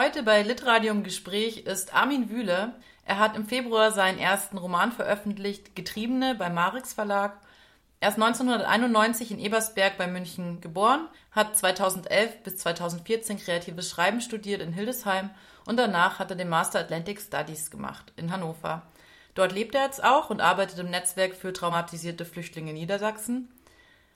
Heute bei Litradio im Gespräch ist Armin Wühle. Er hat im Februar seinen ersten Roman veröffentlicht, Getriebene beim Marix Verlag. Er ist 1991 in Ebersberg bei München geboren, hat 2011 bis 2014 kreatives Schreiben studiert in Hildesheim und danach hat er den Master Atlantic Studies gemacht in Hannover. Dort lebt er jetzt auch und arbeitet im Netzwerk für traumatisierte Flüchtlinge in Niedersachsen.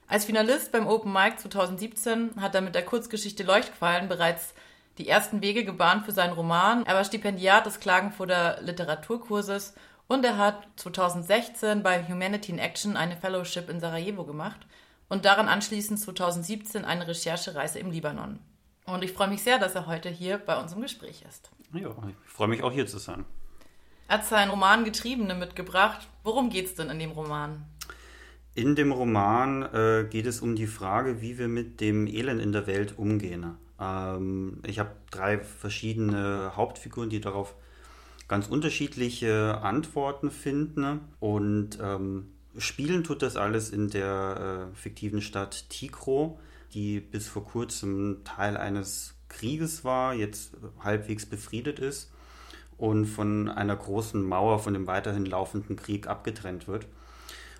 Als Finalist beim Open Mic 2017 hat er mit der Kurzgeschichte Leuchtquallen bereits die ersten Wege gebahnt für seinen Roman. Er war Stipendiat des Klagenfurter Literaturkurses und er hat 2016 bei Humanity in Action eine Fellowship in Sarajevo gemacht und daran anschließend 2017 eine Recherchereise im Libanon. Und ich freue mich sehr, dass er heute hier bei uns im Gespräch ist. Ja, ich freue mich auch hier zu sein. Er hat seinen Roman Getriebene mitgebracht. Worum geht es denn in dem Roman? In dem Roman äh, geht es um die Frage, wie wir mit dem Elend in der Welt umgehen. Ähm, ich habe drei verschiedene Hauptfiguren, die darauf ganz unterschiedliche Antworten finden. Und ähm, spielen tut das alles in der äh, fiktiven Stadt Tikro, die bis vor kurzem Teil eines Krieges war, jetzt halbwegs befriedet ist und von einer großen Mauer von dem weiterhin laufenden Krieg abgetrennt wird.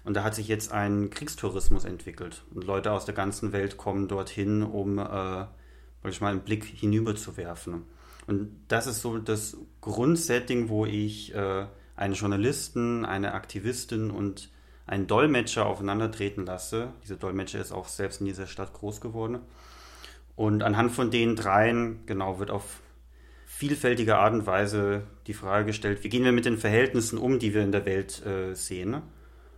Und da hat sich jetzt ein Kriegstourismus entwickelt. Und Leute aus der ganzen Welt kommen dorthin, um äh, mal einen Blick hinüber zu werfen. Und das ist so das Grundsetting, wo ich äh, einen Journalisten, eine Aktivistin und einen Dolmetscher aufeinandertreten lasse. Dieser Dolmetscher ist auch selbst in dieser Stadt groß geworden. Und anhand von den dreien, genau, wird auf vielfältige Art und Weise die Frage gestellt, wie gehen wir mit den Verhältnissen um, die wir in der Welt äh, sehen.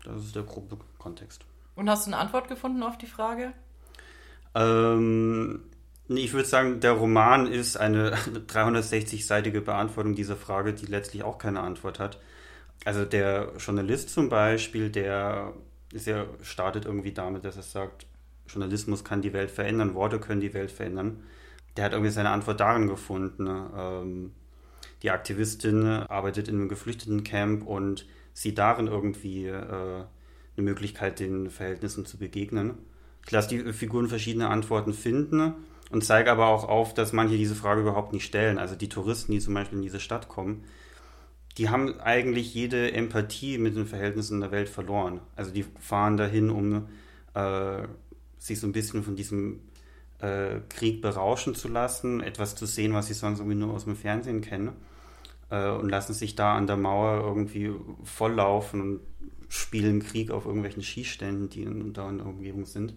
Das ist der grobe Kontext. Und hast du eine Antwort gefunden auf die Frage? Ähm, ich würde sagen, der Roman ist eine 360-seitige Beantwortung dieser Frage, die letztlich auch keine Antwort hat. Also der Journalist zum Beispiel, der ist ja, startet irgendwie damit, dass er sagt, Journalismus kann die Welt verändern, Worte können die Welt verändern. Der hat irgendwie seine Antwort darin gefunden. Ähm, die Aktivistin arbeitet in einem Geflüchtetencamp und sieht darin irgendwie äh, eine Möglichkeit, den Verhältnissen zu begegnen. Ich lasse die Figuren verschiedene Antworten finden und zeige aber auch auf, dass manche diese Frage überhaupt nicht stellen. Also die Touristen, die zum Beispiel in diese Stadt kommen, die haben eigentlich jede Empathie mit den Verhältnissen der Welt verloren. Also die fahren dahin, um äh, sich so ein bisschen von diesem äh, Krieg berauschen zu lassen, etwas zu sehen, was sie sonst irgendwie nur aus dem Fernsehen kennen äh, und lassen sich da an der Mauer irgendwie volllaufen und spielen Krieg auf irgendwelchen Skiständen, die in, da in der Umgebung sind.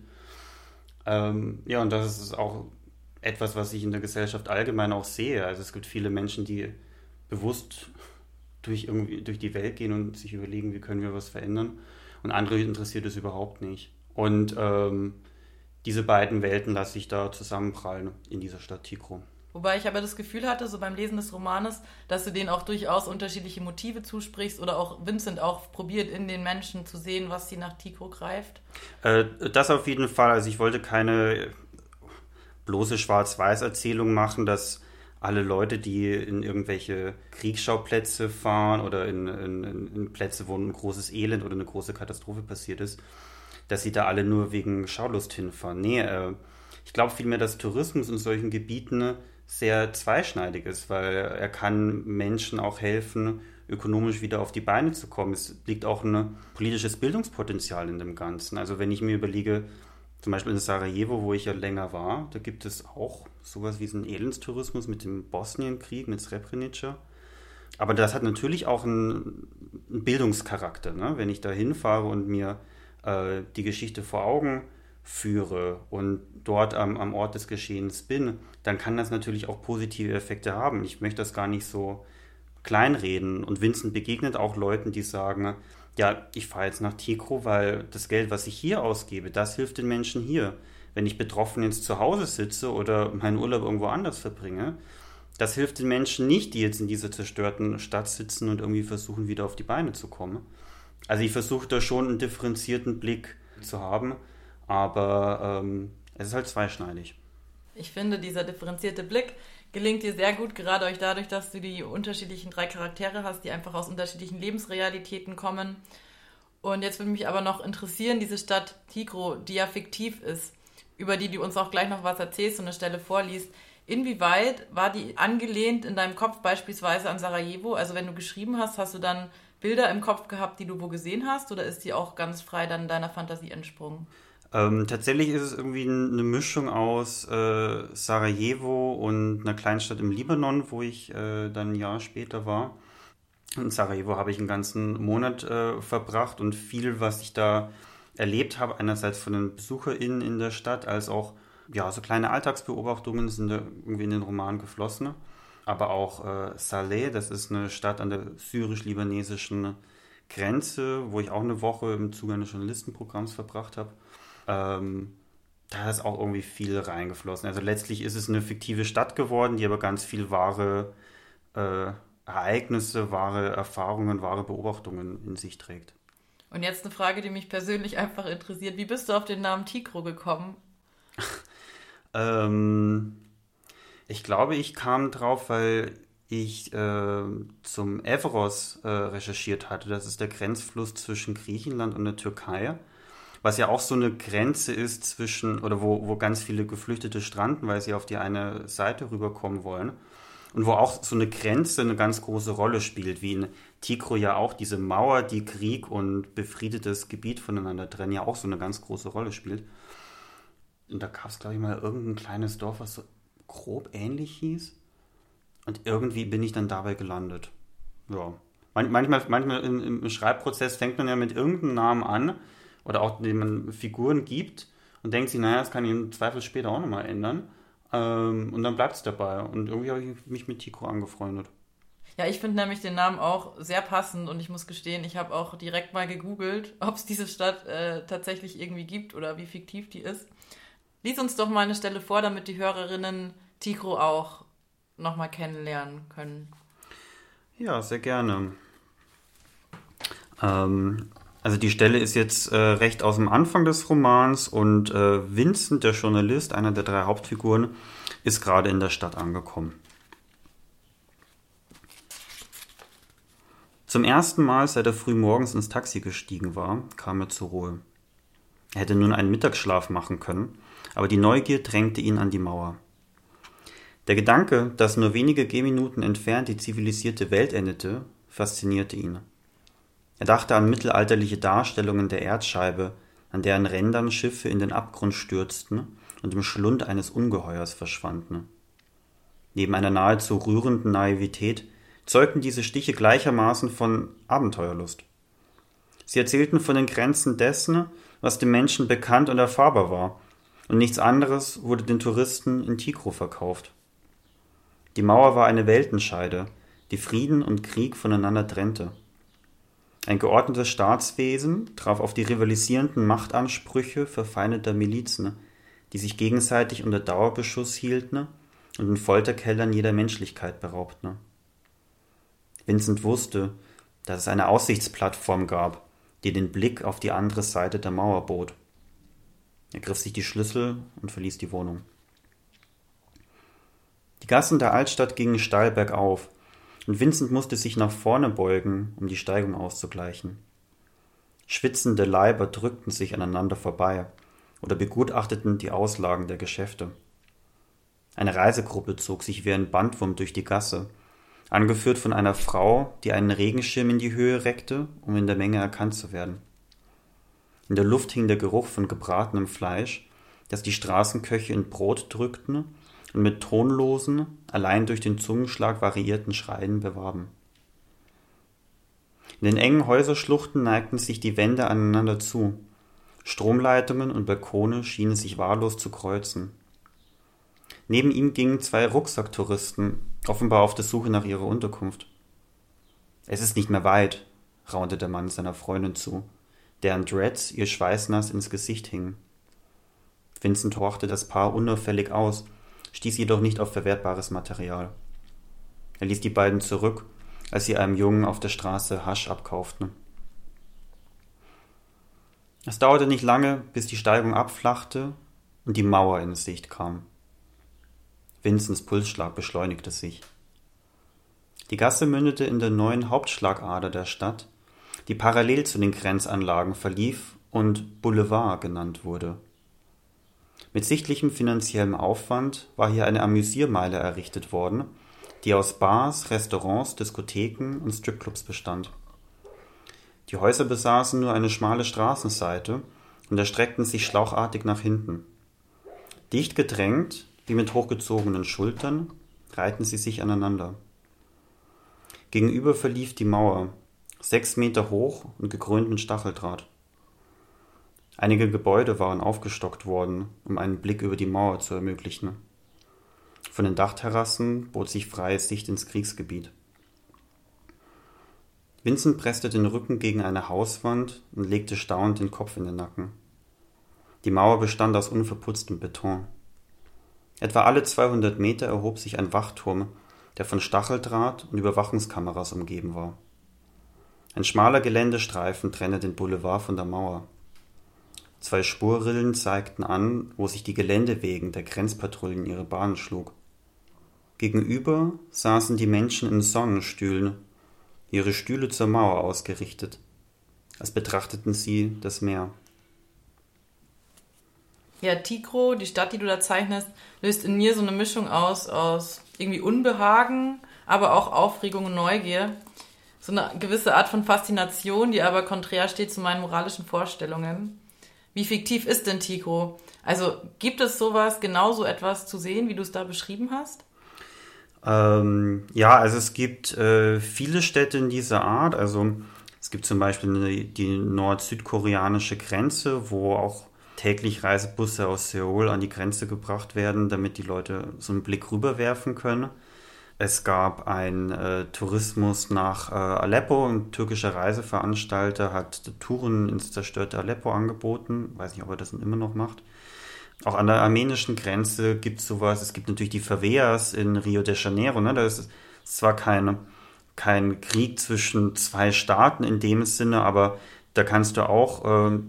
Ähm, ja, und das ist auch etwas, was ich in der Gesellschaft allgemein auch sehe. Also es gibt viele Menschen, die bewusst durch, irgendwie, durch die Welt gehen und sich überlegen, wie können wir was verändern. Und andere interessiert es überhaupt nicht. Und ähm, diese beiden Welten lasse ich da zusammenprallen in dieser Stadt Tikro. Wobei ich aber das Gefühl hatte, so beim Lesen des Romanes, dass du denen auch durchaus unterschiedliche Motive zusprichst oder auch Vincent auch probiert, in den Menschen zu sehen, was sie nach Tikro greift. Äh, das auf jeden Fall. Also ich wollte keine bloße Schwarz-Weiß-Erzählung machen, dass alle Leute, die in irgendwelche Kriegsschauplätze fahren oder in, in, in, Plätze, wo ein großes Elend oder eine große Katastrophe passiert ist, dass sie da alle nur wegen Schaulust hinfahren. Nee, äh, ich glaube vielmehr, dass Tourismus in solchen Gebieten sehr zweischneidig ist, weil er kann Menschen auch helfen, ökonomisch wieder auf die Beine zu kommen. Es liegt auch ein politisches Bildungspotenzial in dem Ganzen. Also wenn ich mir überlege, zum Beispiel in Sarajevo, wo ich ja länger war, da gibt es auch sowas wie einen Elendstourismus mit dem Bosnienkrieg, mit Srebrenica. Aber das hat natürlich auch einen, einen Bildungscharakter. Ne? Wenn ich da hinfahre und mir äh, die Geschichte vor Augen führe und dort am, am Ort des Geschehens bin, dann kann das natürlich auch positive Effekte haben. Ich möchte das gar nicht so kleinreden. Und Vincent begegnet auch Leuten, die sagen, ja, ich fahre jetzt nach Tikro, weil das Geld, was ich hier ausgebe, das hilft den Menschen hier. Wenn ich betroffen jetzt zu Hause sitze oder meinen Urlaub irgendwo anders verbringe, das hilft den Menschen nicht, die jetzt in dieser zerstörten Stadt sitzen und irgendwie versuchen, wieder auf die Beine zu kommen. Also ich versuche da schon einen differenzierten Blick zu haben, aber ähm, es ist halt zweischneidig. Ich finde, dieser differenzierte Blick gelingt dir sehr gut, gerade euch dadurch, dass du die unterschiedlichen drei Charaktere hast, die einfach aus unterschiedlichen Lebensrealitäten kommen. Und jetzt würde mich aber noch interessieren, diese Stadt Tigro, die ja fiktiv ist, über die du uns auch gleich noch was erzählst und eine Stelle vorliest, Inwieweit war die angelehnt in deinem Kopf beispielsweise an Sarajevo? Also wenn du geschrieben hast, hast du dann Bilder im Kopf gehabt, die du wo gesehen hast, oder ist die auch ganz frei dann deiner Fantasie entsprungen? Ähm, tatsächlich ist es irgendwie eine Mischung aus äh, Sarajevo und einer Kleinstadt im Libanon, wo ich äh, dann ein Jahr später war. In Sarajevo habe ich einen ganzen Monat äh, verbracht und viel, was ich da erlebt habe, einerseits von den BesucherInnen in der Stadt, als auch ja, so kleine Alltagsbeobachtungen sind da irgendwie in den Roman geflossen. Aber auch äh, Saleh, das ist eine Stadt an der syrisch-libanesischen Grenze, wo ich auch eine Woche im Zuge eines Journalistenprogramms verbracht habe. Ähm, da ist auch irgendwie viel reingeflossen. Also letztlich ist es eine fiktive Stadt geworden, die aber ganz viel wahre äh, Ereignisse, wahre Erfahrungen, wahre Beobachtungen in sich trägt. Und jetzt eine Frage, die mich persönlich einfach interessiert. Wie bist du auf den Namen Tigro gekommen? ähm, ich glaube, ich kam drauf, weil ich äh, zum Evros äh, recherchiert hatte. Das ist der Grenzfluss zwischen Griechenland und der Türkei. Was ja auch so eine Grenze ist zwischen, oder wo, wo ganz viele Geflüchtete stranden, weil sie auf die eine Seite rüberkommen wollen. Und wo auch so eine Grenze eine ganz große Rolle spielt, wie in Tigro ja auch diese Mauer, die Krieg und befriedetes Gebiet voneinander trennen, ja auch so eine ganz große Rolle spielt. Und da gab es, glaube ich, mal irgendein kleines Dorf, was so grob ähnlich hieß. Und irgendwie bin ich dann dabei gelandet. Ja. manchmal manchmal im Schreibprozess fängt man ja mit irgendeinem Namen an oder auch dem man Figuren gibt und denkt sich, naja, das kann ich im Zweifel später auch nochmal ändern. Ähm, und dann bleibt es dabei. Und irgendwie habe ich mich mit Tico angefreundet. Ja, ich finde nämlich den Namen auch sehr passend und ich muss gestehen, ich habe auch direkt mal gegoogelt, ob es diese Stadt äh, tatsächlich irgendwie gibt oder wie fiktiv die ist. Lies uns doch mal eine Stelle vor, damit die Hörerinnen Tigro auch nochmal kennenlernen können. Ja, sehr gerne. Ähm, also die Stelle ist jetzt äh, recht aus dem Anfang des Romans und äh, Vincent, der Journalist, einer der drei Hauptfiguren, ist gerade in der Stadt angekommen. Zum ersten Mal, seit er früh morgens ins Taxi gestiegen war, kam er zur Ruhe. Er hätte nun einen Mittagsschlaf machen können, aber die Neugier drängte ihn an die Mauer. Der Gedanke, dass nur wenige Gehminuten entfernt die zivilisierte Welt endete, faszinierte ihn. Er dachte an mittelalterliche Darstellungen der Erdscheibe, an deren Rändern Schiffe in den Abgrund stürzten und im Schlund eines Ungeheuers verschwanden. Neben einer nahezu rührenden Naivität zeugten diese Stiche gleichermaßen von Abenteuerlust. Sie erzählten von den Grenzen dessen, was dem Menschen bekannt und erfahrbar war, und nichts anderes wurde den Touristen in Tigro verkauft. Die Mauer war eine Weltenscheide, die Frieden und Krieg voneinander trennte. Ein geordnetes Staatswesen traf auf die rivalisierenden Machtansprüche verfeindeter Milizen, die sich gegenseitig unter Dauerbeschuss hielten und in Folterkellern jeder Menschlichkeit beraubten. Vincent wusste, dass es eine Aussichtsplattform gab, die den Blick auf die andere Seite der Mauer bot. Er griff sich die Schlüssel und verließ die Wohnung. Die Gassen der Altstadt gingen steil bergauf, und Vincent musste sich nach vorne beugen, um die Steigung auszugleichen. Schwitzende Leiber drückten sich aneinander vorbei oder begutachteten die Auslagen der Geschäfte. Eine Reisegruppe zog sich wie ein Bandwurm durch die Gasse, angeführt von einer Frau, die einen Regenschirm in die Höhe reckte, um in der Menge erkannt zu werden. In der Luft hing der Geruch von gebratenem Fleisch, das die Straßenköche in Brot drückten und mit tonlosen, allein durch den Zungenschlag variierten Schreien bewarben. In den engen Häuserschluchten neigten sich die Wände aneinander zu. Stromleitungen und Balkone schienen sich wahllos zu kreuzen. Neben ihm gingen zwei Rucksacktouristen, offenbar auf der Suche nach ihrer Unterkunft. Es ist nicht mehr weit, raunte der Mann seiner Freundin zu deren Dreads ihr schweißnass ins Gesicht hingen. Vincent horchte das Paar unauffällig aus, stieß jedoch nicht auf verwertbares Material. Er ließ die beiden zurück, als sie einem Jungen auf der Straße Hasch abkauften. Es dauerte nicht lange, bis die Steigung abflachte und die Mauer in Sicht kam. Vincents Pulsschlag beschleunigte sich. Die Gasse mündete in der neuen Hauptschlagader der Stadt, die parallel zu den Grenzanlagen verlief und Boulevard genannt wurde. Mit sichtlichem finanziellem Aufwand war hier eine Amüsiermeile errichtet worden, die aus Bars, Restaurants, Diskotheken und Stripclubs bestand. Die Häuser besaßen nur eine schmale Straßenseite und erstreckten sich schlauchartig nach hinten. Dicht gedrängt, wie mit hochgezogenen Schultern, reihten sie sich aneinander. Gegenüber verlief die Mauer, sechs Meter hoch und gekrönt mit Stacheldraht. Einige Gebäude waren aufgestockt worden, um einen Blick über die Mauer zu ermöglichen. Von den Dachterrassen bot sich freie Sicht ins Kriegsgebiet. Vincent presste den Rücken gegen eine Hauswand und legte staunend den Kopf in den Nacken. Die Mauer bestand aus unverputztem Beton. Etwa alle 200 Meter erhob sich ein Wachturm, der von Stacheldraht und Überwachungskameras umgeben war. Ein schmaler Geländestreifen trennte den Boulevard von der Mauer. Zwei Spurrillen zeigten an, wo sich die Geländewegen der Grenzpatrouillen ihre Bahnen schlug. Gegenüber saßen die Menschen in Sonnenstühlen, ihre Stühle zur Mauer ausgerichtet, als betrachteten sie das Meer. Ja, Tigro, die Stadt, die du da zeichnest, löst in mir so eine Mischung aus, aus irgendwie Unbehagen, aber auch Aufregung und Neugier. So eine gewisse Art von Faszination, die aber konträr steht zu meinen moralischen Vorstellungen. Wie fiktiv ist denn Tigro? Also gibt es sowas, genauso etwas zu sehen, wie du es da beschrieben hast? Ähm, ja, also es gibt äh, viele Städte in dieser Art. Also es gibt zum Beispiel die nord-südkoreanische Grenze, wo auch täglich Reisebusse aus Seoul an die Grenze gebracht werden, damit die Leute so einen Blick rüberwerfen können. Es gab einen äh, Tourismus nach äh, Aleppo. Ein türkischer Reiseveranstalter hat Touren ins zerstörte Aleppo angeboten. Weiß nicht, ob er das immer noch macht. Auch an der armenischen Grenze gibt es sowas. Es gibt natürlich die Favelas in Rio de Janeiro. Ne? Da ist zwar kein, kein Krieg zwischen zwei Staaten in dem Sinne, aber da kannst du auch äh,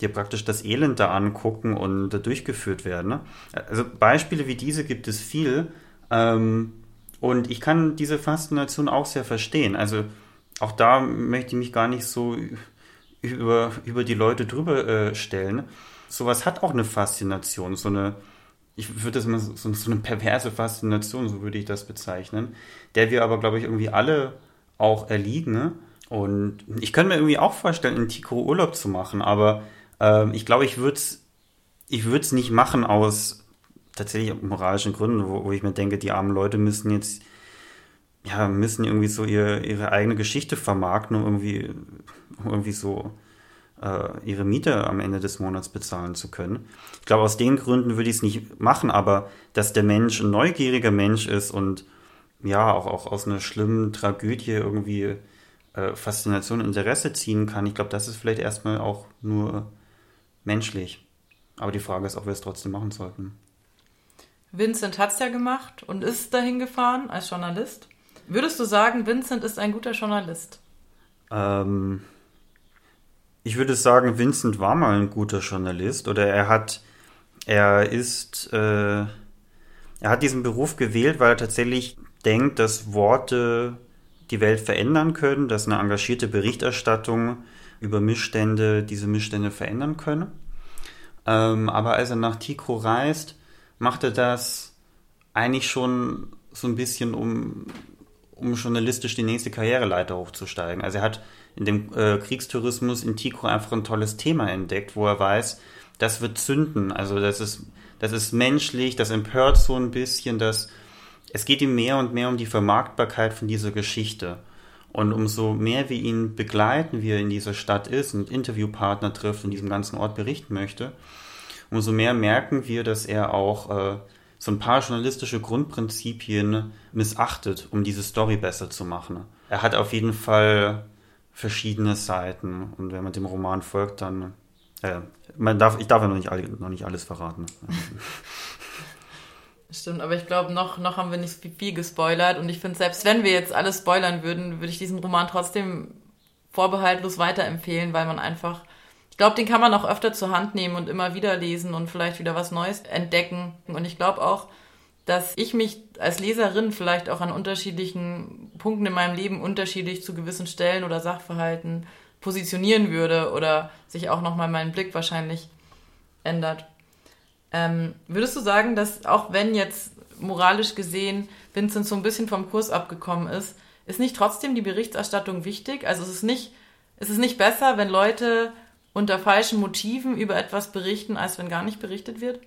dir praktisch das Elend da angucken und da durchgeführt werden. Ne? Also Beispiele wie diese gibt es viel. Ähm, und ich kann diese Faszination auch sehr verstehen. Also auch da möchte ich mich gar nicht so über, über die Leute drüber äh, stellen. Sowas hat auch eine Faszination, so eine, ich würde das mal so, so eine perverse Faszination, so würde ich das bezeichnen, der wir aber, glaube ich, irgendwie alle auch erliegen. Ne? Und ich könnte mir irgendwie auch vorstellen, in Tico Urlaub zu machen, aber ähm, ich glaube, ich würde es ich würd's nicht machen aus tatsächlich moralischen Gründen, wo, wo ich mir denke, die armen Leute müssen jetzt ja, müssen irgendwie so ihr, ihre eigene Geschichte vermarkten, um irgendwie, irgendwie so äh, ihre Miete am Ende des Monats bezahlen zu können. Ich glaube, aus den Gründen würde ich es nicht machen, aber dass der Mensch ein neugieriger Mensch ist und ja, auch, auch aus einer schlimmen Tragödie irgendwie äh, Faszination und Interesse ziehen kann, ich glaube, das ist vielleicht erstmal auch nur menschlich. Aber die Frage ist, ob wir es trotzdem machen sollten. Vincent hat es ja gemacht und ist dahin gefahren als Journalist. Würdest du sagen, Vincent ist ein guter Journalist? Ähm, ich würde sagen, Vincent war mal ein guter Journalist oder er hat, er ist, äh, er hat diesen Beruf gewählt, weil er tatsächlich denkt, dass Worte die Welt verändern können, dass eine engagierte Berichterstattung über Missstände diese Missstände verändern können. Ähm, aber als er nach Tikro reist, macht er das eigentlich schon so ein bisschen, um, um journalistisch die nächste Karriereleiter hochzusteigen. Also er hat in dem äh, Kriegstourismus in Tikro einfach ein tolles Thema entdeckt, wo er weiß, das wird zünden. Also das ist, das ist menschlich, das empört so ein bisschen, dass es geht ihm mehr und mehr um die Vermarktbarkeit von dieser Geschichte. Und umso mehr wir ihn begleiten, wie er in dieser Stadt ist und Interviewpartner trifft und diesem ganzen Ort berichten möchte, umso mehr merken wir, dass er auch äh, so ein paar journalistische Grundprinzipien missachtet, um diese Story besser zu machen. Er hat auf jeden Fall verschiedene Seiten und wenn man dem Roman folgt, dann äh, man darf, ich darf ja noch nicht, noch nicht alles verraten. Stimmt, aber ich glaube, noch, noch haben wir nicht viel gespoilert und ich finde, selbst wenn wir jetzt alles spoilern würden, würde ich diesen Roman trotzdem vorbehaltlos weiterempfehlen, weil man einfach, ich glaube, den kann man auch öfter zur Hand nehmen und immer wieder lesen und vielleicht wieder was Neues entdecken. Und ich glaube auch, dass ich mich als Leserin vielleicht auch an unterschiedlichen Punkten in meinem Leben unterschiedlich zu gewissen Stellen oder Sachverhalten positionieren würde oder sich auch nochmal mein Blick wahrscheinlich ändert. Ähm, würdest du sagen, dass auch wenn jetzt moralisch gesehen Vincent so ein bisschen vom Kurs abgekommen ist, ist nicht trotzdem die Berichterstattung wichtig? Also es ist nicht, es ist nicht besser, wenn Leute unter falschen Motiven über etwas berichten, als wenn gar nicht berichtet wird?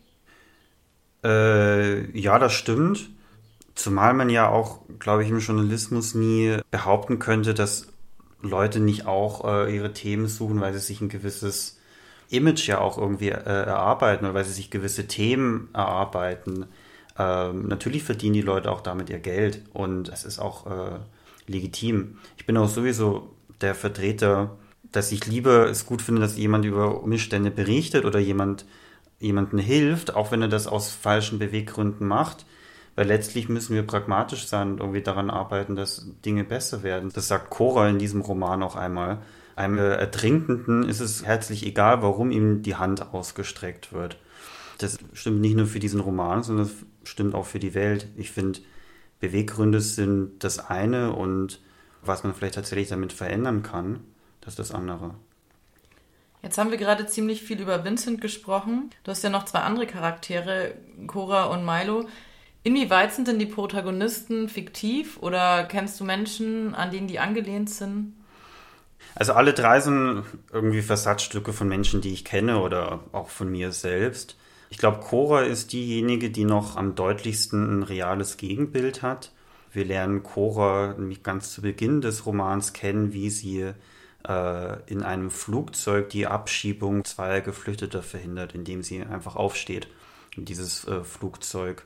Äh, ja, das stimmt. Zumal man ja auch, glaube ich, im Journalismus nie behaupten könnte, dass Leute nicht auch äh, ihre Themen suchen, weil sie sich ein gewisses Image ja auch irgendwie äh, erarbeiten oder weil sie sich gewisse Themen erarbeiten. Ähm, natürlich verdienen die Leute auch damit ihr Geld und es ist auch äh, legitim. Ich bin auch sowieso der Vertreter, dass ich lieber es gut finde, dass jemand über Umstände berichtet oder jemand jemandem hilft, auch wenn er das aus falschen Beweggründen macht. Weil letztlich müssen wir pragmatisch sein und irgendwie daran arbeiten, dass Dinge besser werden. Das sagt Cora in diesem Roman auch einmal. Einem Ertrinkenden ist es herzlich egal, warum ihm die Hand ausgestreckt wird. Das stimmt nicht nur für diesen Roman, sondern das stimmt auch für die Welt. Ich finde, Beweggründe sind das eine und was man vielleicht tatsächlich damit verändern kann, das ist das andere. Jetzt haben wir gerade ziemlich viel über Vincent gesprochen. Du hast ja noch zwei andere Charaktere, Cora und Milo. Inwieweit sind denn die Protagonisten fiktiv oder kennst du Menschen, an denen die angelehnt sind? Also alle drei sind irgendwie Versatzstücke von Menschen, die ich kenne oder auch von mir selbst. Ich glaube, Cora ist diejenige, die noch am deutlichsten ein reales Gegenbild hat. Wir lernen Cora nämlich ganz zu Beginn des Romans kennen, wie sie in einem Flugzeug die Abschiebung zweier Geflüchteter verhindert, indem sie einfach aufsteht und dieses äh, Flugzeug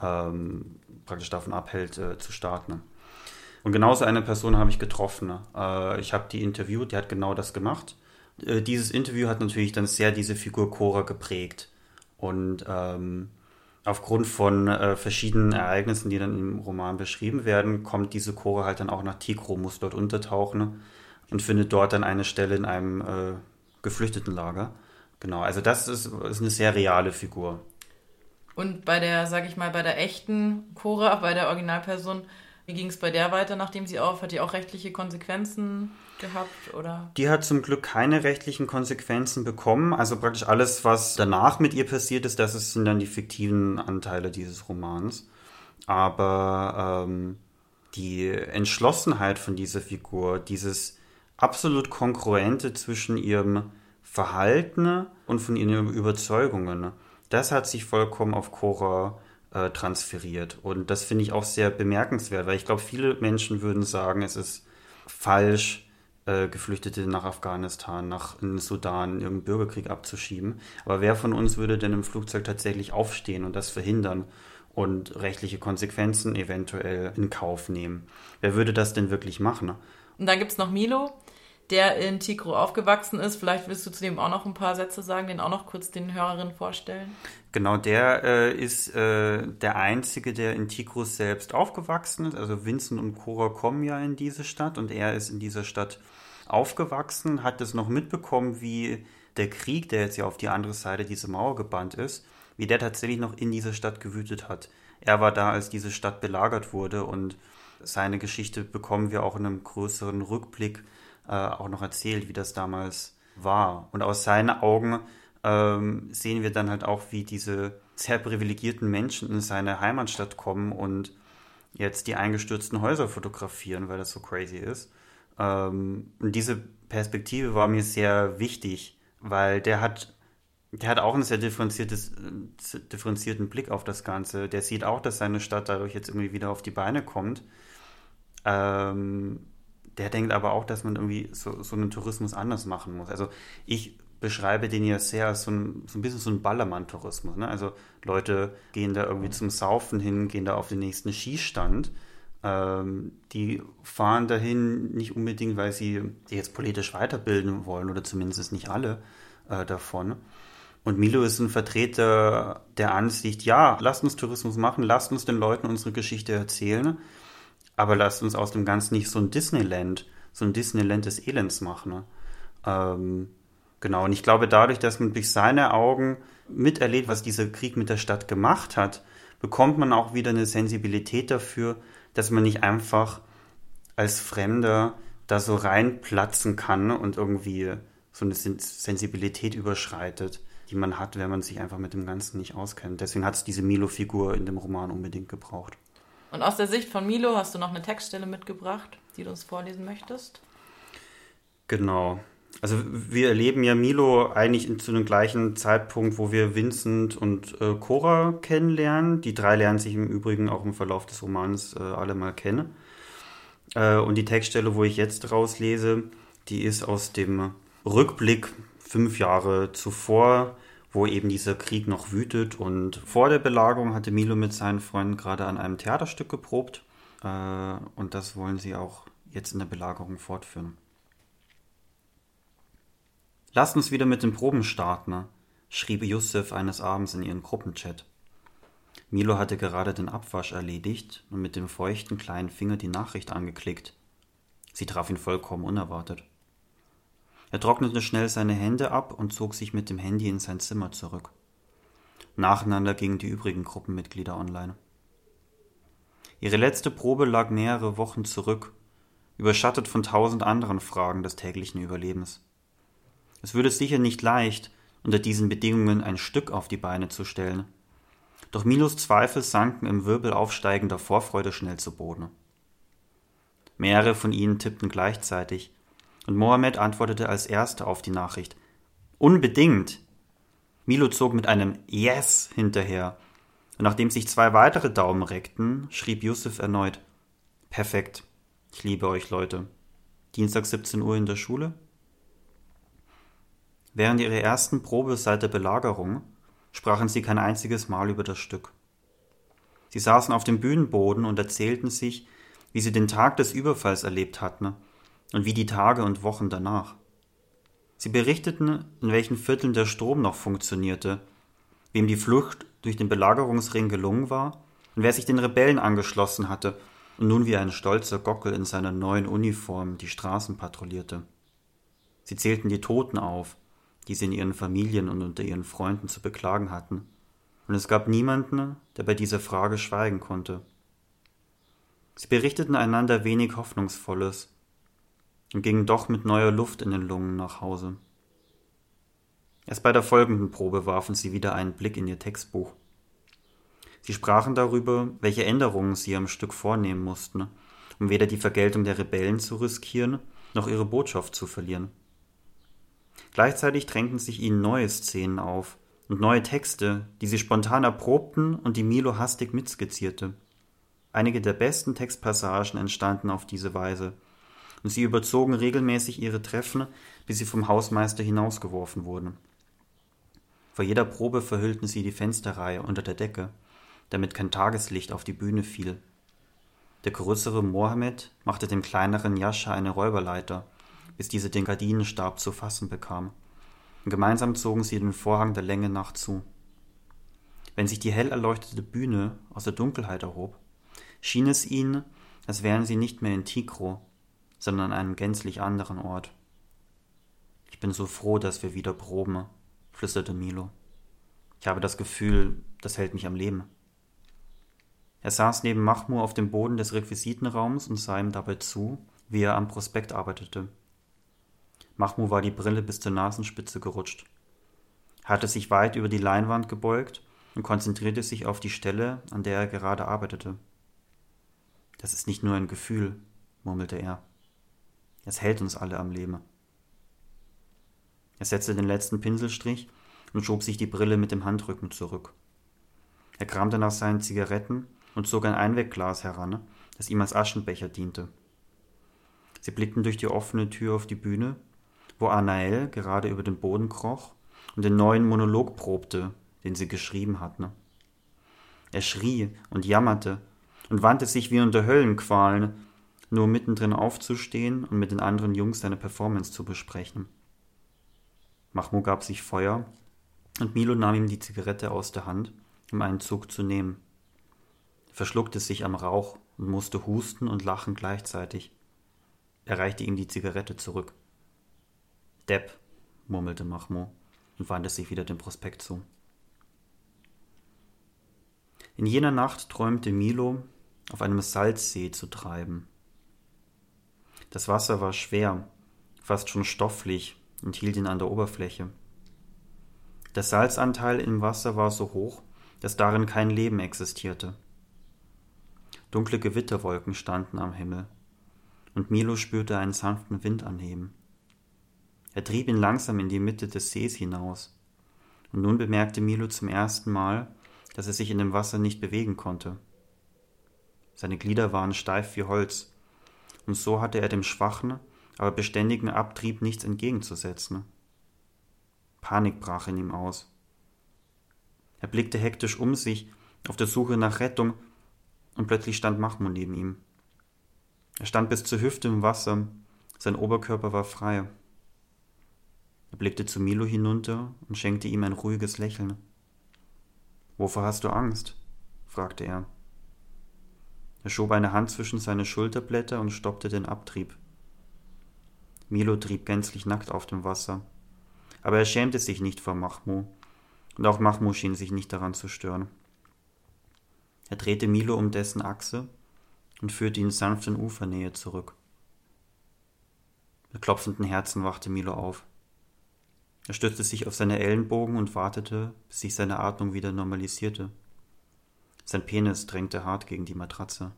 ähm, praktisch davon abhält, äh, zu starten. Und genauso eine Person habe ich getroffen. Äh, ich habe die interviewt, die hat genau das gemacht. Äh, dieses Interview hat natürlich dann sehr diese Figur Cora geprägt. Und ähm, aufgrund von äh, verschiedenen Ereignissen, die dann im Roman beschrieben werden, kommt diese Cora halt dann auch nach Tigro, muss dort untertauchen und findet dort dann eine Stelle in einem äh, Geflüchtetenlager. Genau, also das ist, ist eine sehr reale Figur. Und bei der, sag ich mal, bei der echten Cora, bei der Originalperson, wie ging es bei der weiter, nachdem sie auf? Hat die auch rechtliche Konsequenzen gehabt? Oder? Die hat zum Glück keine rechtlichen Konsequenzen bekommen. Also praktisch alles, was danach mit ihr passiert ist, das sind dann die fiktiven Anteile dieses Romans. Aber ähm, die Entschlossenheit von dieser Figur, dieses absolut Kongruente zwischen ihrem Verhalten und von ihren Überzeugungen, das hat sich vollkommen auf Cora äh, transferiert. Und das finde ich auch sehr bemerkenswert, weil ich glaube, viele Menschen würden sagen, es ist falsch, äh, Geflüchtete nach Afghanistan, nach in Sudan, in irgendeinen Bürgerkrieg abzuschieben. Aber wer von uns würde denn im Flugzeug tatsächlich aufstehen und das verhindern und rechtliche Konsequenzen eventuell in Kauf nehmen? Wer würde das denn wirklich machen? Und dann gibt es noch Milo, der in Tigro aufgewachsen ist. Vielleicht willst du zu dem auch noch ein paar Sätze sagen, den auch noch kurz den Hörerinnen vorstellen. Genau, der äh, ist äh, der Einzige, der in Tigro selbst aufgewachsen ist. Also Vincent und Cora kommen ja in diese Stadt und er ist in dieser Stadt aufgewachsen, hat es noch mitbekommen, wie der Krieg, der jetzt ja auf die andere Seite dieser Mauer gebannt ist, wie der tatsächlich noch in dieser Stadt gewütet hat. Er war da, als diese Stadt belagert wurde und seine Geschichte bekommen wir auch in einem größeren Rückblick äh, auch noch erzählt, wie das damals war. Und aus seinen Augen ähm, sehen wir dann halt auch, wie diese sehr privilegierten Menschen in seine Heimatstadt kommen und jetzt die eingestürzten Häuser fotografieren, weil das so crazy ist. Ähm, und diese Perspektive war mir sehr wichtig, weil der hat, der hat auch einen sehr differenziertes, äh, differenzierten Blick auf das Ganze. Der sieht auch, dass seine Stadt dadurch jetzt irgendwie wieder auf die Beine kommt. Ähm, der denkt aber auch, dass man irgendwie so, so einen Tourismus anders machen muss. Also ich beschreibe den ja sehr als so ein, so ein bisschen so ein Ballermann-Tourismus. Ne? Also Leute gehen da irgendwie zum Saufen hin, gehen da auf den nächsten Skistand. Ähm, die fahren dahin nicht unbedingt, weil sie sich jetzt politisch weiterbilden wollen oder zumindest nicht alle äh, davon. Und Milo ist ein Vertreter der Ansicht, ja, lasst uns Tourismus machen, lasst uns den Leuten unsere Geschichte erzählen aber lasst uns aus dem Ganzen nicht so ein Disneyland, so ein Disneyland des Elends machen. Ne? Ähm, genau, und ich glaube, dadurch, dass man durch seine Augen miterlebt, was dieser Krieg mit der Stadt gemacht hat, bekommt man auch wieder eine Sensibilität dafür, dass man nicht einfach als Fremder da so reinplatzen kann und irgendwie so eine Sensibilität überschreitet, die man hat, wenn man sich einfach mit dem Ganzen nicht auskennt. Deswegen hat es diese Milo-Figur in dem Roman unbedingt gebraucht. Und aus der Sicht von Milo hast du noch eine Textstelle mitgebracht, die du uns vorlesen möchtest? Genau. Also wir erleben ja Milo eigentlich zu dem gleichen Zeitpunkt, wo wir Vincent und äh, Cora kennenlernen. Die drei lernen sich im Übrigen auch im Verlauf des Romans äh, alle mal kennen. Äh, und die Textstelle, wo ich jetzt rauslese, die ist aus dem Rückblick fünf Jahre zuvor, wo eben dieser Krieg noch wütet. Und vor der Belagerung hatte Milo mit seinen Freunden gerade an einem Theaterstück geprobt. Äh, und das wollen sie auch jetzt in der Belagerung fortführen. Lasst uns wieder mit den Proben starten, schrieb Yusuf eines Abends in ihren Gruppenchat. Milo hatte gerade den Abwasch erledigt und mit dem feuchten kleinen Finger die Nachricht angeklickt. Sie traf ihn vollkommen unerwartet. Er trocknete schnell seine Hände ab und zog sich mit dem Handy in sein Zimmer zurück. Nacheinander gingen die übrigen Gruppenmitglieder online. Ihre letzte Probe lag mehrere Wochen zurück, überschattet von tausend anderen Fragen des täglichen Überlebens. Es würde sicher nicht leicht, unter diesen Bedingungen ein Stück auf die Beine zu stellen. Doch Milos Zweifel sanken im Wirbel aufsteigender Vorfreude schnell zu Boden. Mehrere von ihnen tippten gleichzeitig, und Mohammed antwortete als erster auf die Nachricht. Unbedingt. Milo zog mit einem Yes hinterher, und nachdem sich zwei weitere Daumen reckten, schrieb Yusuf erneut Perfekt. Ich liebe euch, Leute. Dienstag 17 Uhr in der Schule? Während ihrer ersten Probe seit der Belagerung sprachen sie kein einziges Mal über das Stück. Sie saßen auf dem Bühnenboden und erzählten sich, wie sie den Tag des Überfalls erlebt hatten und wie die Tage und Wochen danach. Sie berichteten, in welchen Vierteln der Strom noch funktionierte, wem die Flucht durch den Belagerungsring gelungen war und wer sich den Rebellen angeschlossen hatte und nun wie ein stolzer Gockel in seiner neuen Uniform die Straßen patrouillierte. Sie zählten die Toten auf, die sie in ihren Familien und unter ihren Freunden zu beklagen hatten, und es gab niemanden, der bei dieser Frage schweigen konnte. Sie berichteten einander wenig Hoffnungsvolles und gingen doch mit neuer Luft in den Lungen nach Hause. Erst bei der folgenden Probe warfen sie wieder einen Blick in ihr Textbuch. Sie sprachen darüber, welche Änderungen sie am Stück vornehmen mussten, um weder die Vergeltung der Rebellen zu riskieren, noch ihre Botschaft zu verlieren. Gleichzeitig drängten sich ihnen neue Szenen auf und neue Texte, die sie spontan erprobten und die Milo hastig mitskizzierte. Einige der besten Textpassagen entstanden auf diese Weise, und sie überzogen regelmäßig ihre Treffen, bis sie vom Hausmeister hinausgeworfen wurden. Vor jeder Probe verhüllten sie die Fensterreihe unter der Decke, damit kein Tageslicht auf die Bühne fiel. Der größere Mohammed machte dem kleineren Jascha eine Räuberleiter bis diese den Gardinenstab zu fassen bekam. Und gemeinsam zogen sie den Vorhang der Länge nach zu. Wenn sich die hell erleuchtete Bühne aus der Dunkelheit erhob, schien es ihnen, als wären sie nicht mehr in Tigro, sondern an einem gänzlich anderen Ort. Ich bin so froh, dass wir wieder proben, flüsterte Milo. Ich habe das Gefühl, das hält mich am Leben. Er saß neben Mahmur auf dem Boden des Requisitenraums und sah ihm dabei zu, wie er am Prospekt arbeitete. Mahmoud war die Brille bis zur Nasenspitze gerutscht. Er hatte sich weit über die Leinwand gebeugt und konzentrierte sich auf die Stelle, an der er gerade arbeitete. Das ist nicht nur ein Gefühl, murmelte er. Es hält uns alle am Leben. Er setzte den letzten Pinselstrich und schob sich die Brille mit dem Handrücken zurück. Er kramte nach seinen Zigaretten und zog ein Einwegglas heran, das ihm als Aschenbecher diente. Sie blickten durch die offene Tür auf die Bühne wo Anael gerade über den Boden kroch und den neuen Monolog probte, den sie geschrieben hatten. Er schrie und jammerte und wandte sich wie unter Höllenqualen, nur mittendrin aufzustehen und mit den anderen Jungs seine Performance zu besprechen. Mahmoud gab sich Feuer und Milo nahm ihm die Zigarette aus der Hand, um einen Zug zu nehmen. Er verschluckte sich am Rauch und musste husten und lachen gleichzeitig. Er reichte ihm die Zigarette zurück. Depp, murmelte Mahmoud und wandte sich wieder dem Prospekt zu. In jener Nacht träumte Milo, auf einem Salzsee zu treiben. Das Wasser war schwer, fast schon stofflich und hielt ihn an der Oberfläche. Der Salzanteil im Wasser war so hoch, dass darin kein Leben existierte. Dunkle Gewitterwolken standen am Himmel, und Milo spürte einen sanften Wind anheben. Er trieb ihn langsam in die Mitte des Sees hinaus, und nun bemerkte Milo zum ersten Mal, dass er sich in dem Wasser nicht bewegen konnte. Seine Glieder waren steif wie Holz, und so hatte er dem schwachen, aber beständigen Abtrieb nichts entgegenzusetzen. Panik brach in ihm aus. Er blickte hektisch um sich, auf der Suche nach Rettung, und plötzlich stand Mahmoud neben ihm. Er stand bis zur Hüfte im Wasser, sein Oberkörper war frei. Er blickte zu Milo hinunter und schenkte ihm ein ruhiges Lächeln. Wovor hast du Angst? fragte er. Er schob eine Hand zwischen seine Schulterblätter und stoppte den Abtrieb. Milo trieb gänzlich nackt auf dem Wasser. Aber er schämte sich nicht vor Mahmoud, und auch Mahmoud schien sich nicht daran zu stören. Er drehte Milo um dessen Achse und führte ihn sanft in Ufernähe zurück. Mit klopfenden Herzen wachte Milo auf. Er stützte sich auf seine Ellenbogen und wartete, bis sich seine Atmung wieder normalisierte. Sein Penis drängte hart gegen die Matratze.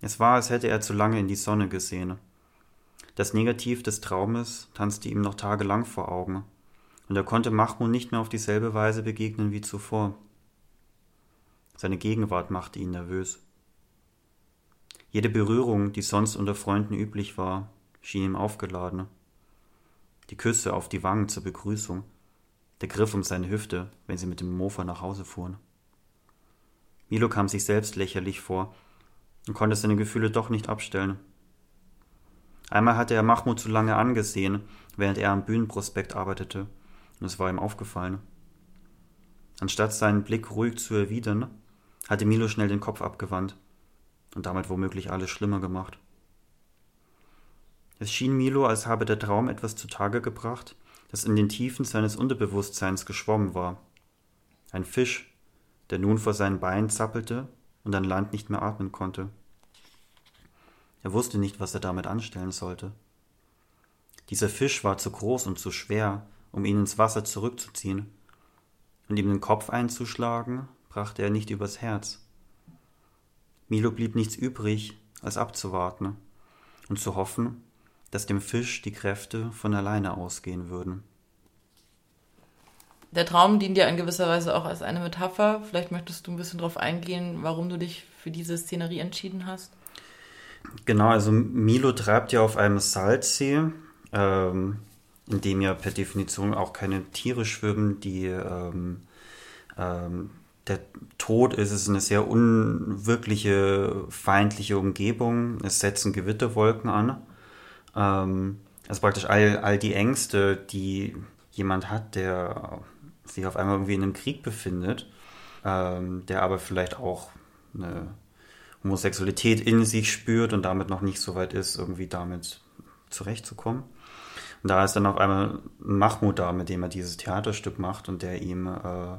Es war, als hätte er zu lange in die Sonne gesehen. Das Negativ des Traumes tanzte ihm noch tagelang vor Augen, und er konnte Mahmoud nicht mehr auf dieselbe Weise begegnen wie zuvor. Seine Gegenwart machte ihn nervös. Jede Berührung, die sonst unter Freunden üblich war, schien ihm aufgeladen. Die Küsse auf die Wangen zur Begrüßung, der Griff um seine Hüfte, wenn sie mit dem Mofa nach Hause fuhren. Milo kam sich selbst lächerlich vor und konnte seine Gefühle doch nicht abstellen. Einmal hatte er Mahmoud zu lange angesehen, während er am Bühnenprospekt arbeitete, und es war ihm aufgefallen. Anstatt seinen Blick ruhig zu erwidern, hatte Milo schnell den Kopf abgewandt und damit womöglich alles schlimmer gemacht. Es schien Milo, als habe der Traum etwas zutage gebracht, das in den Tiefen seines Unterbewusstseins geschwommen war. Ein Fisch, der nun vor seinen Beinen zappelte und an Land nicht mehr atmen konnte. Er wusste nicht, was er damit anstellen sollte. Dieser Fisch war zu groß und zu schwer, um ihn ins Wasser zurückzuziehen, und ihm den Kopf einzuschlagen, brachte er nicht übers Herz. Milo blieb nichts übrig, als abzuwarten und zu hoffen, dass dem Fisch die Kräfte von alleine ausgehen würden. Der Traum dient ja in gewisser Weise auch als eine Metapher. Vielleicht möchtest du ein bisschen darauf eingehen, warum du dich für diese Szenerie entschieden hast. Genau, also Milo treibt ja auf einem Salzsee, ähm, in dem ja per Definition auch keine Tiere schwimmen, die ähm, ähm, der Tod ist, es ist eine sehr unwirkliche, feindliche Umgebung. Es setzen Gewitterwolken an. Ähm, also praktisch all, all die Ängste, die jemand hat, der sich auf einmal irgendwie in einem Krieg befindet, ähm, der aber vielleicht auch eine Homosexualität in sich spürt und damit noch nicht so weit ist, irgendwie damit zurechtzukommen. Und da ist dann auf einmal ein Mahmoud da, mit dem er dieses Theaterstück macht und der ihm äh,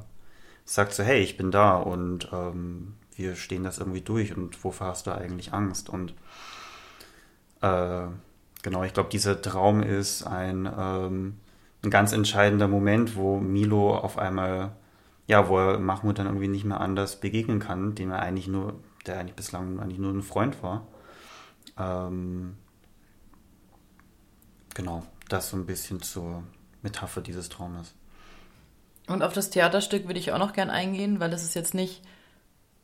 sagt so, hey, ich bin da und ähm, wir stehen das irgendwie durch und wovor hast du eigentlich Angst? Und äh, Genau, ich glaube, dieser Traum ist ein, ähm, ein ganz entscheidender Moment, wo Milo auf einmal, ja, wo er Mahmoud dann irgendwie nicht mehr anders begegnen kann, dem er eigentlich nur, der eigentlich bislang eigentlich nur ein Freund war. Ähm, genau, das so ein bisschen zur Metapher dieses Traumes. Und auf das Theaterstück würde ich auch noch gern eingehen, weil das ist jetzt nicht,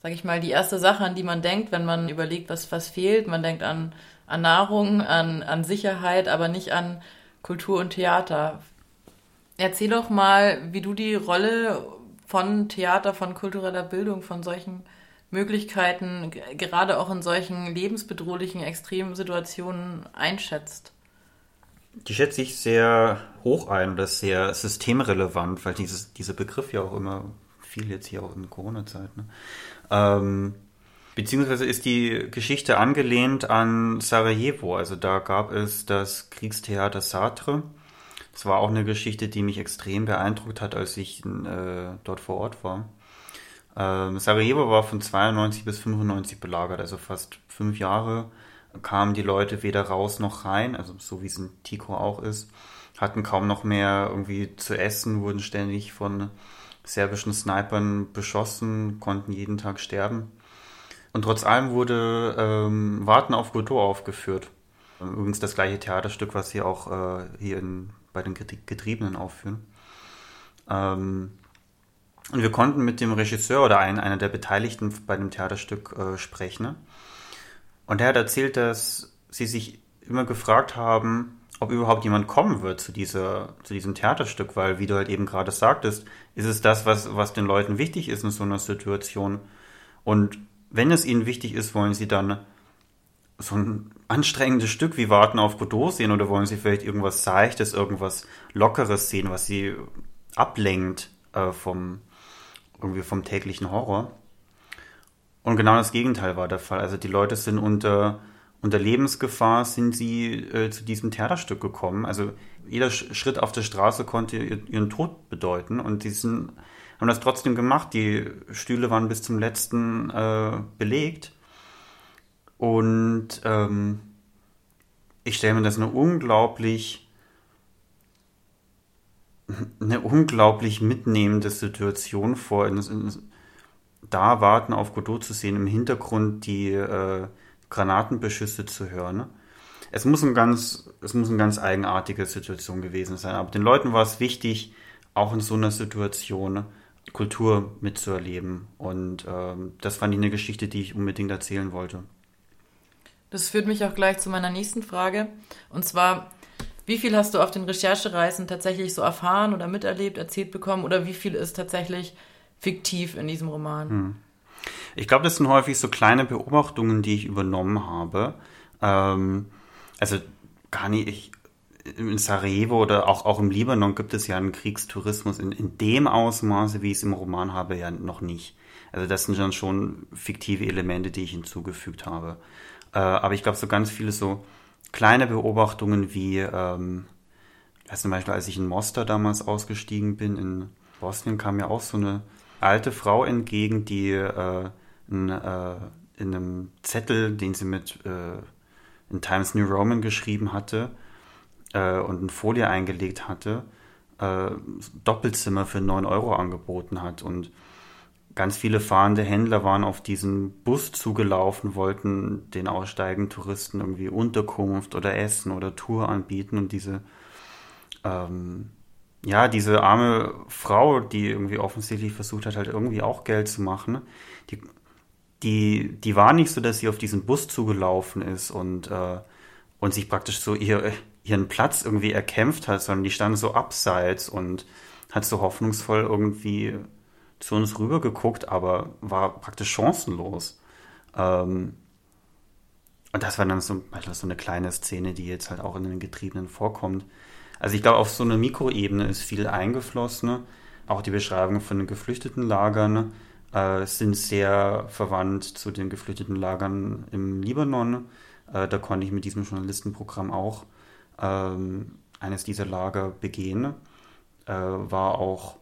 sag ich mal, die erste Sache, an die man denkt, wenn man überlegt, was, was fehlt. Man denkt an an Nahrung, an, an Sicherheit, aber nicht an Kultur und Theater. Erzähl doch mal, wie du die Rolle von Theater, von kultureller Bildung, von solchen Möglichkeiten, gerade auch in solchen lebensbedrohlichen, extremen Situationen einschätzt. Die schätze ich sehr hoch ein ist sehr systemrelevant, weil dieses, dieser Begriff ja auch immer viel jetzt hier auch in Corona-Zeit. Ne? Ähm, Beziehungsweise ist die Geschichte angelehnt an Sarajevo. Also da gab es das Kriegstheater Sartre. Das war auch eine Geschichte, die mich extrem beeindruckt hat, als ich äh, dort vor Ort war. Ähm, Sarajevo war von 92 bis 95 belagert, also fast fünf Jahre kamen die Leute weder raus noch rein, also so wie es in Tico auch ist, hatten kaum noch mehr irgendwie zu essen, wurden ständig von serbischen Snipern beschossen, konnten jeden Tag sterben. Und trotz allem wurde ähm, Warten auf Godot aufgeführt. Übrigens das gleiche Theaterstück, was sie auch äh, hier in, bei den Getriebenen aufführen. Ähm, und wir konnten mit dem Regisseur oder ein, einer der Beteiligten bei dem Theaterstück äh, sprechen. Und er hat erzählt, dass sie sich immer gefragt haben, ob überhaupt jemand kommen wird zu, dieser, zu diesem Theaterstück, weil, wie du halt eben gerade sagtest, ist es das, was, was den Leuten wichtig ist in so einer Situation. Und wenn es ihnen wichtig ist, wollen sie dann so ein anstrengendes Stück wie Warten auf Godot sehen oder wollen sie vielleicht irgendwas Seichtes, irgendwas Lockeres sehen, was sie ablenkt äh, vom, irgendwie vom täglichen Horror. Und genau das Gegenteil war der Fall. Also die Leute sind unter, unter Lebensgefahr sind sie äh, zu diesem Theaterstück gekommen. Also jeder Schritt auf der Straße konnte ihren Tod bedeuten und die sind, haben das trotzdem gemacht. Die Stühle waren bis zum letzten äh, belegt. Und ähm, ich stelle mir das eine unglaublich eine unglaublich mitnehmende Situation vor. Da warten auf Godot zu sehen, im Hintergrund die äh, Granatenbeschüsse zu hören. Es muss, ein ganz, es muss eine ganz eigenartige Situation gewesen sein. Aber den Leuten war es wichtig, auch in so einer Situation Kultur mitzuerleben. Und ähm, das fand ich eine Geschichte, die ich unbedingt erzählen wollte. Das führt mich auch gleich zu meiner nächsten Frage. Und zwar, wie viel hast du auf den Recherchereisen tatsächlich so erfahren oder miterlebt, erzählt bekommen oder wie viel ist tatsächlich fiktiv in diesem Roman? Hm. Ich glaube, das sind häufig so kleine Beobachtungen, die ich übernommen habe. Ähm, also gar nicht, ich, in Sarajevo oder auch, auch im Libanon gibt es ja einen Kriegstourismus in, in dem Ausmaße, wie ich es im Roman habe, ja noch nicht. Also das sind dann schon fiktive Elemente, die ich hinzugefügt habe. Äh, aber ich glaube, so ganz viele so kleine Beobachtungen wie, ähm, zum Beispiel, als ich in Mostar damals ausgestiegen bin, in Bosnien kam mir auch so eine alte Frau entgegen, die äh, in, äh, in einem Zettel, den sie mit äh, in Times New Roman geschrieben hatte äh, und eine Folie eingelegt hatte, äh, Doppelzimmer für 9 Euro angeboten hat. Und ganz viele fahrende Händler waren auf diesen Bus zugelaufen, wollten den aussteigenden Touristen irgendwie Unterkunft oder Essen oder Tour anbieten und diese ähm, ja, diese arme Frau, die irgendwie offensichtlich versucht hat, halt irgendwie auch Geld zu machen, die, die, war nicht so, dass sie auf diesen Bus zugelaufen ist und, äh, und sich praktisch so ihr, ihren Platz irgendwie erkämpft hat, sondern die stand so abseits und hat so hoffnungsvoll irgendwie zu uns rübergeguckt, aber war praktisch chancenlos. Ähm, und das war dann so, so eine kleine Szene, die jetzt halt auch in den Getriebenen vorkommt. Also ich glaube, auf so einer Mikroebene ist viel eingeflossen. Auch die Beschreibungen von den geflüchteten Lagern äh, sind sehr verwandt zu den geflüchteten Lagern im Libanon. Äh, da konnte ich mit diesem Journalistenprogramm auch ähm, eines dieser Lager begehen. Äh, war auch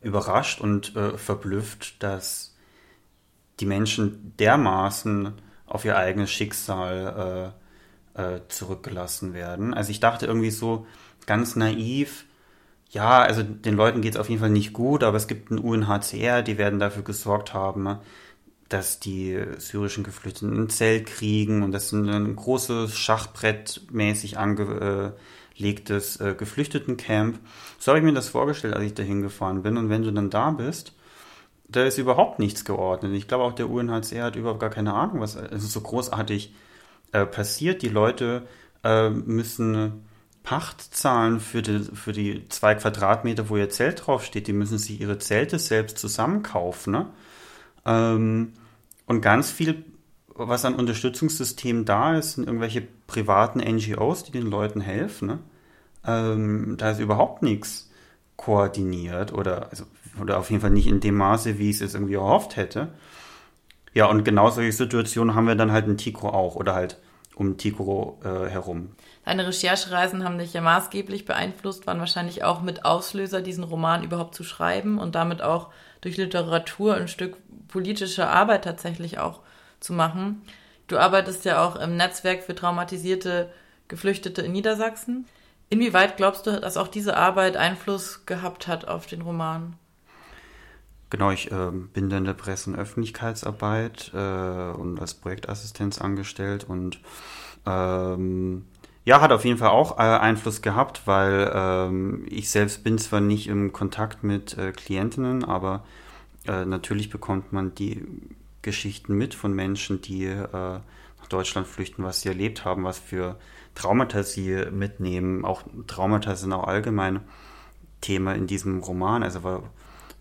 überrascht und äh, verblüfft, dass die Menschen dermaßen auf ihr eigenes Schicksal äh, äh, zurückgelassen werden. Also ich dachte irgendwie so ganz naiv, ja, also den Leuten geht es auf jeden Fall nicht gut, aber es gibt ein UNHCR, die werden dafür gesorgt haben, dass die syrischen Geflüchteten ein Zelt kriegen und das ist ein großes Schachbrett mäßig ange, äh, legtes äh, Geflüchtetencamp. So habe ich mir das vorgestellt, als ich da hingefahren bin. Und wenn du dann da bist, da ist überhaupt nichts geordnet. Ich glaube auch der UNHCR hat überhaupt gar keine Ahnung, was also so großartig äh, passiert. Die Leute äh, müssen Pacht zahlen für die, für die zwei Quadratmeter, wo ihr Zelt draufsteht. Die müssen sich ihre Zelte selbst zusammenkaufen. Ne? Ähm, und ganz viel was an Unterstützungssystemen da ist, sind irgendwelche privaten NGOs, die den Leuten helfen. Ne? Ähm, da ist überhaupt nichts koordiniert oder, also, oder auf jeden Fall nicht in dem Maße, wie ich es jetzt irgendwie erhofft hätte. Ja, und genau solche Situationen haben wir dann halt in Tico auch oder halt um Tico äh, herum. Deine Recherchereisen haben dich ja maßgeblich beeinflusst, waren wahrscheinlich auch mit Auslöser, diesen Roman überhaupt zu schreiben und damit auch durch Literatur ein Stück politische Arbeit tatsächlich auch zu machen. Du arbeitest ja auch im Netzwerk für traumatisierte Geflüchtete in Niedersachsen. Inwieweit glaubst du, dass auch diese Arbeit Einfluss gehabt hat auf den Roman? Genau, ich äh, bin dann der Presse- und Öffentlichkeitsarbeit äh, und als Projektassistenz angestellt und ähm, ja, hat auf jeden Fall auch äh, Einfluss gehabt, weil ähm, ich selbst bin zwar nicht im Kontakt mit äh, Klientinnen, aber äh, natürlich bekommt man die Geschichten mit von Menschen, die äh, nach Deutschland flüchten, was sie erlebt haben, was für Traumata sie mitnehmen. Auch Traumata sind auch allgemein Thema in diesem Roman. Also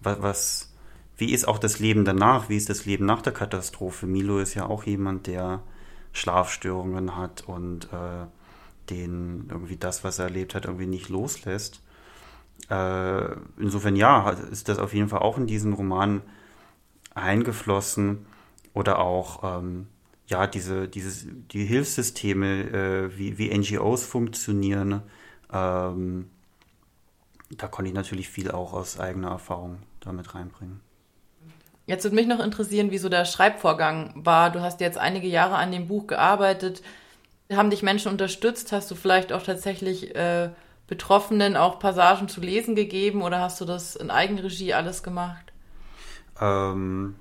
was, wie ist auch das Leben danach? Wie ist das Leben nach der Katastrophe? Milo ist ja auch jemand, der Schlafstörungen hat und äh, den irgendwie das, was er erlebt hat, irgendwie nicht loslässt. Äh, insofern ja, ist das auf jeden Fall auch in diesen Roman eingeflossen oder auch ähm, ja diese dieses die Hilfssysteme äh, wie, wie NGOs funktionieren ähm, da konnte ich natürlich viel auch aus eigener Erfahrung damit reinbringen. Jetzt würde mich noch interessieren, wie so der Schreibvorgang war. Du hast jetzt einige Jahre an dem Buch gearbeitet. Haben dich Menschen unterstützt? Hast du vielleicht auch tatsächlich äh, Betroffenen auch Passagen zu lesen gegeben oder hast du das in Eigenregie alles gemacht? Ähm,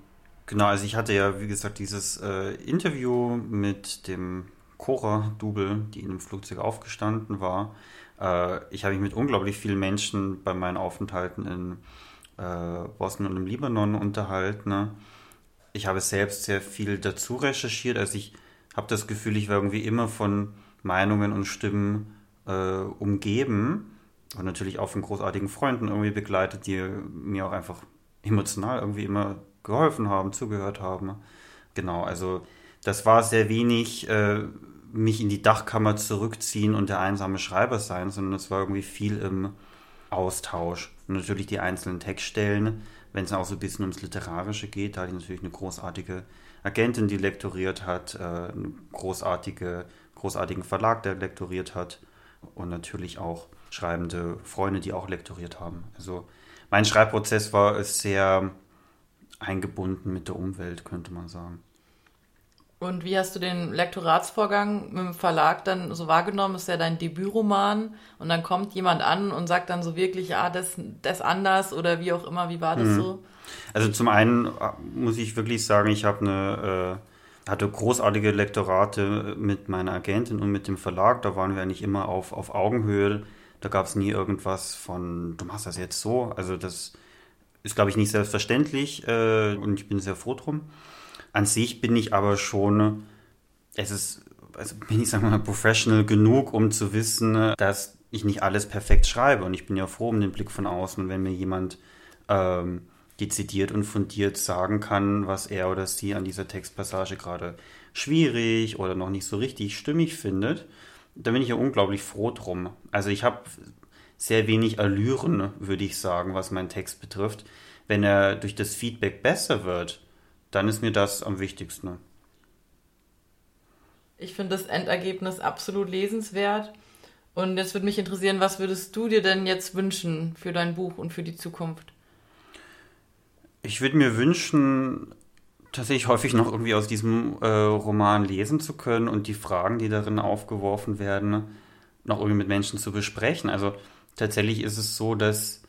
genau, also ich hatte ja, wie gesagt, dieses äh, Interview mit dem Cora-Double, die in dem Flugzeug aufgestanden war. Äh, ich habe mich mit unglaublich vielen Menschen bei meinen Aufenthalten in äh, Bosnien und im Libanon unterhalten. Ne? Ich habe selbst sehr viel dazu recherchiert. Also ich habe das Gefühl, ich war irgendwie immer von Meinungen und Stimmen äh, umgeben und natürlich auch von großartigen Freunden irgendwie begleitet, die mir auch einfach emotional irgendwie immer geholfen haben, zugehört haben. Genau, also das war sehr wenig äh, mich in die Dachkammer zurückziehen und der einsame Schreiber sein, sondern es war irgendwie viel im Austausch. Und natürlich die einzelnen Textstellen, wenn es auch so ein bisschen ums Literarische geht, da hatte ich natürlich eine großartige Agentin, die lektoriert hat, äh, einen großartige, großartigen Verlag, der lektoriert hat und natürlich auch schreibende Freunde, die auch lektoriert haben. Also mein Schreibprozess war sehr eingebunden mit der Umwelt, könnte man sagen. Und wie hast du den Lektoratsvorgang mit dem Verlag dann so wahrgenommen? Ist ja dein Debütroman und dann kommt jemand an und sagt dann so wirklich, ah, das, das anders oder wie auch immer. Wie war das hm. so? Also zum einen äh, muss ich wirklich sagen, ich habe eine äh, hatte großartige Lektorate mit meiner Agentin und mit dem Verlag. Da waren wir eigentlich immer auf, auf Augenhöhe. Da gab es nie irgendwas von, du machst das jetzt so. Also das ist, glaube ich, nicht selbstverständlich äh, und ich bin sehr froh drum. An sich bin ich aber schon, es ist, also bin ich, sagen mal, professional genug, um zu wissen, dass ich nicht alles perfekt schreibe. Und ich bin ja froh um den Blick von außen, wenn mir jemand ähm, dezidiert und fundiert sagen kann, was er oder sie an dieser Textpassage gerade schwierig oder noch nicht so richtig stimmig findet. Da bin ich ja unglaublich froh drum. Also ich habe sehr wenig Allüren, würde ich sagen, was meinen Text betrifft. Wenn er durch das Feedback besser wird, dann ist mir das am wichtigsten. Ich finde das Endergebnis absolut lesenswert. Und jetzt würde mich interessieren, was würdest du dir denn jetzt wünschen für dein Buch und für die Zukunft? Ich würde mir wünschen, tatsächlich häufig noch irgendwie aus diesem äh, Roman lesen zu können und die Fragen, die darin aufgeworfen werden, noch irgendwie mit Menschen zu besprechen. Also tatsächlich ist es so, dass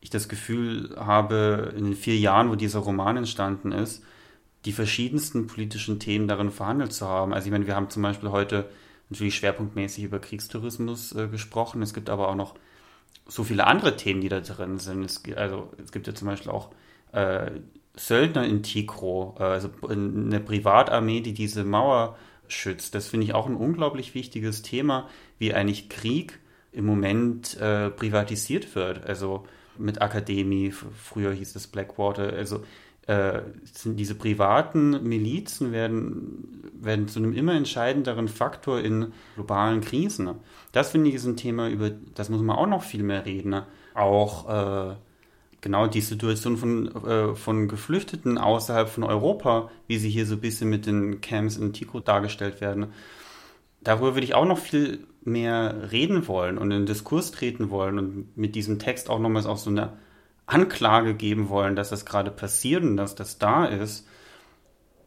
ich das Gefühl habe, in den vier Jahren, wo dieser Roman entstanden ist, die verschiedensten politischen Themen darin verhandelt zu haben. Also ich meine, wir haben zum Beispiel heute natürlich schwerpunktmäßig über Kriegstourismus äh, gesprochen. Es gibt aber auch noch so viele andere Themen, die da drin sind. Es, also es gibt ja zum Beispiel auch äh, Söldner in Tikro, äh, also eine Privatarmee, die diese Mauer schützt. Das finde ich auch ein unglaublich wichtiges Thema, wie eigentlich Krieg im Moment äh, privatisiert wird. Also mit Akademie, früher hieß es Blackwater. Also äh, sind diese privaten Milizen werden, werden zu einem immer entscheidenderen Faktor in globalen Krisen. Das finde ich ist ein Thema, über das muss man auch noch viel mehr reden. Auch äh, genau die Situation von, äh, von Geflüchteten außerhalb von Europa, wie sie hier so ein bisschen mit den Camps in Tico dargestellt werden. Darüber würde ich auch noch viel mehr reden wollen und in den Diskurs treten wollen und mit diesem Text auch nochmals auch so eine Anklage geben wollen, dass das gerade passiert und dass das da ist.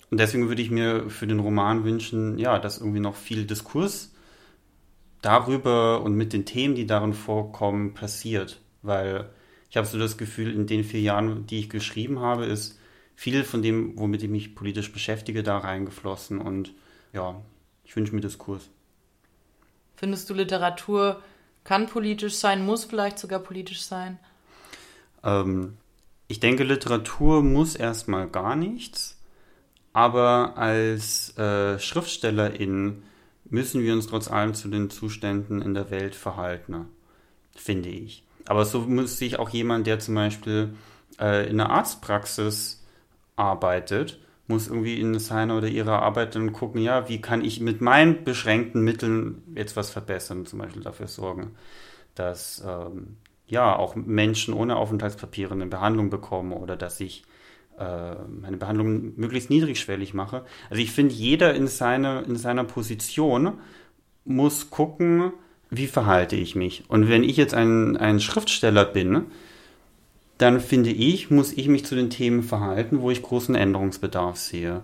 Und deswegen würde ich mir für den Roman wünschen, ja, dass irgendwie noch viel Diskurs darüber und mit den Themen, die darin vorkommen, passiert. Weil ich habe so das Gefühl, in den vier Jahren, die ich geschrieben habe, ist viel von dem, womit ich mich politisch beschäftige, da reingeflossen. Und ja, ich wünsche mir Diskurs. Findest du Literatur kann politisch sein, muss vielleicht sogar politisch sein? Ähm, ich denke, Literatur muss erstmal gar nichts, aber als äh, Schriftstellerin müssen wir uns trotz allem zu den Zuständen in der Welt verhalten, finde ich. Aber so muss sich auch jemand, der zum Beispiel äh, in einer Arztpraxis arbeitet, muss irgendwie in seiner oder ihrer Arbeit dann gucken, ja, wie kann ich mit meinen beschränkten Mitteln jetzt was verbessern, zum Beispiel dafür sorgen, dass ähm, ja auch Menschen ohne Aufenthaltspapiere eine Behandlung bekommen oder dass ich äh, meine Behandlung möglichst niedrigschwellig mache. Also ich finde, jeder in, seine, in seiner Position muss gucken, wie verhalte ich mich. Und wenn ich jetzt ein, ein Schriftsteller bin, dann finde ich, muss ich mich zu den Themen verhalten, wo ich großen Änderungsbedarf sehe.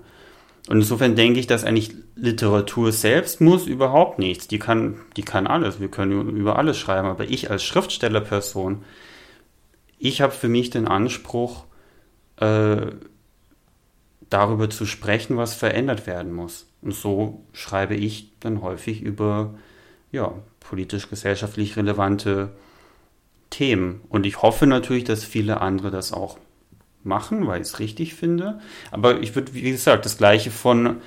Und insofern denke ich, dass eigentlich Literatur selbst muss überhaupt nichts. Die kann, die kann alles. Wir können über alles schreiben. Aber ich als Schriftstellerperson, ich habe für mich den Anspruch, äh, darüber zu sprechen, was verändert werden muss. Und so schreibe ich dann häufig über ja, politisch-gesellschaftlich relevante Themen. Und ich hoffe natürlich, dass viele andere das auch machen, weil ich es richtig finde. Aber ich würde, wie gesagt, das Gleiche von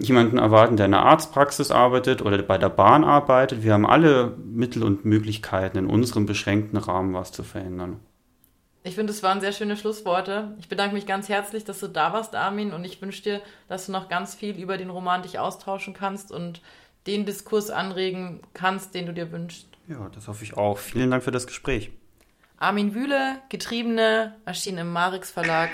jemanden erwarten, der in einer Arztpraxis arbeitet oder bei der Bahn arbeitet. Wir haben alle Mittel und Möglichkeiten, in unserem beschränkten Rahmen was zu verändern. Ich finde, es waren sehr schöne Schlussworte. Ich bedanke mich ganz herzlich, dass du da warst, Armin, und ich wünsche dir, dass du noch ganz viel über den Roman dich austauschen kannst und den Diskurs anregen kannst, den du dir wünschst. Ja, das hoffe ich auch. Vielen Dank für das Gespräch. Armin Wühle, Getriebene, erschien im Marix Verlag.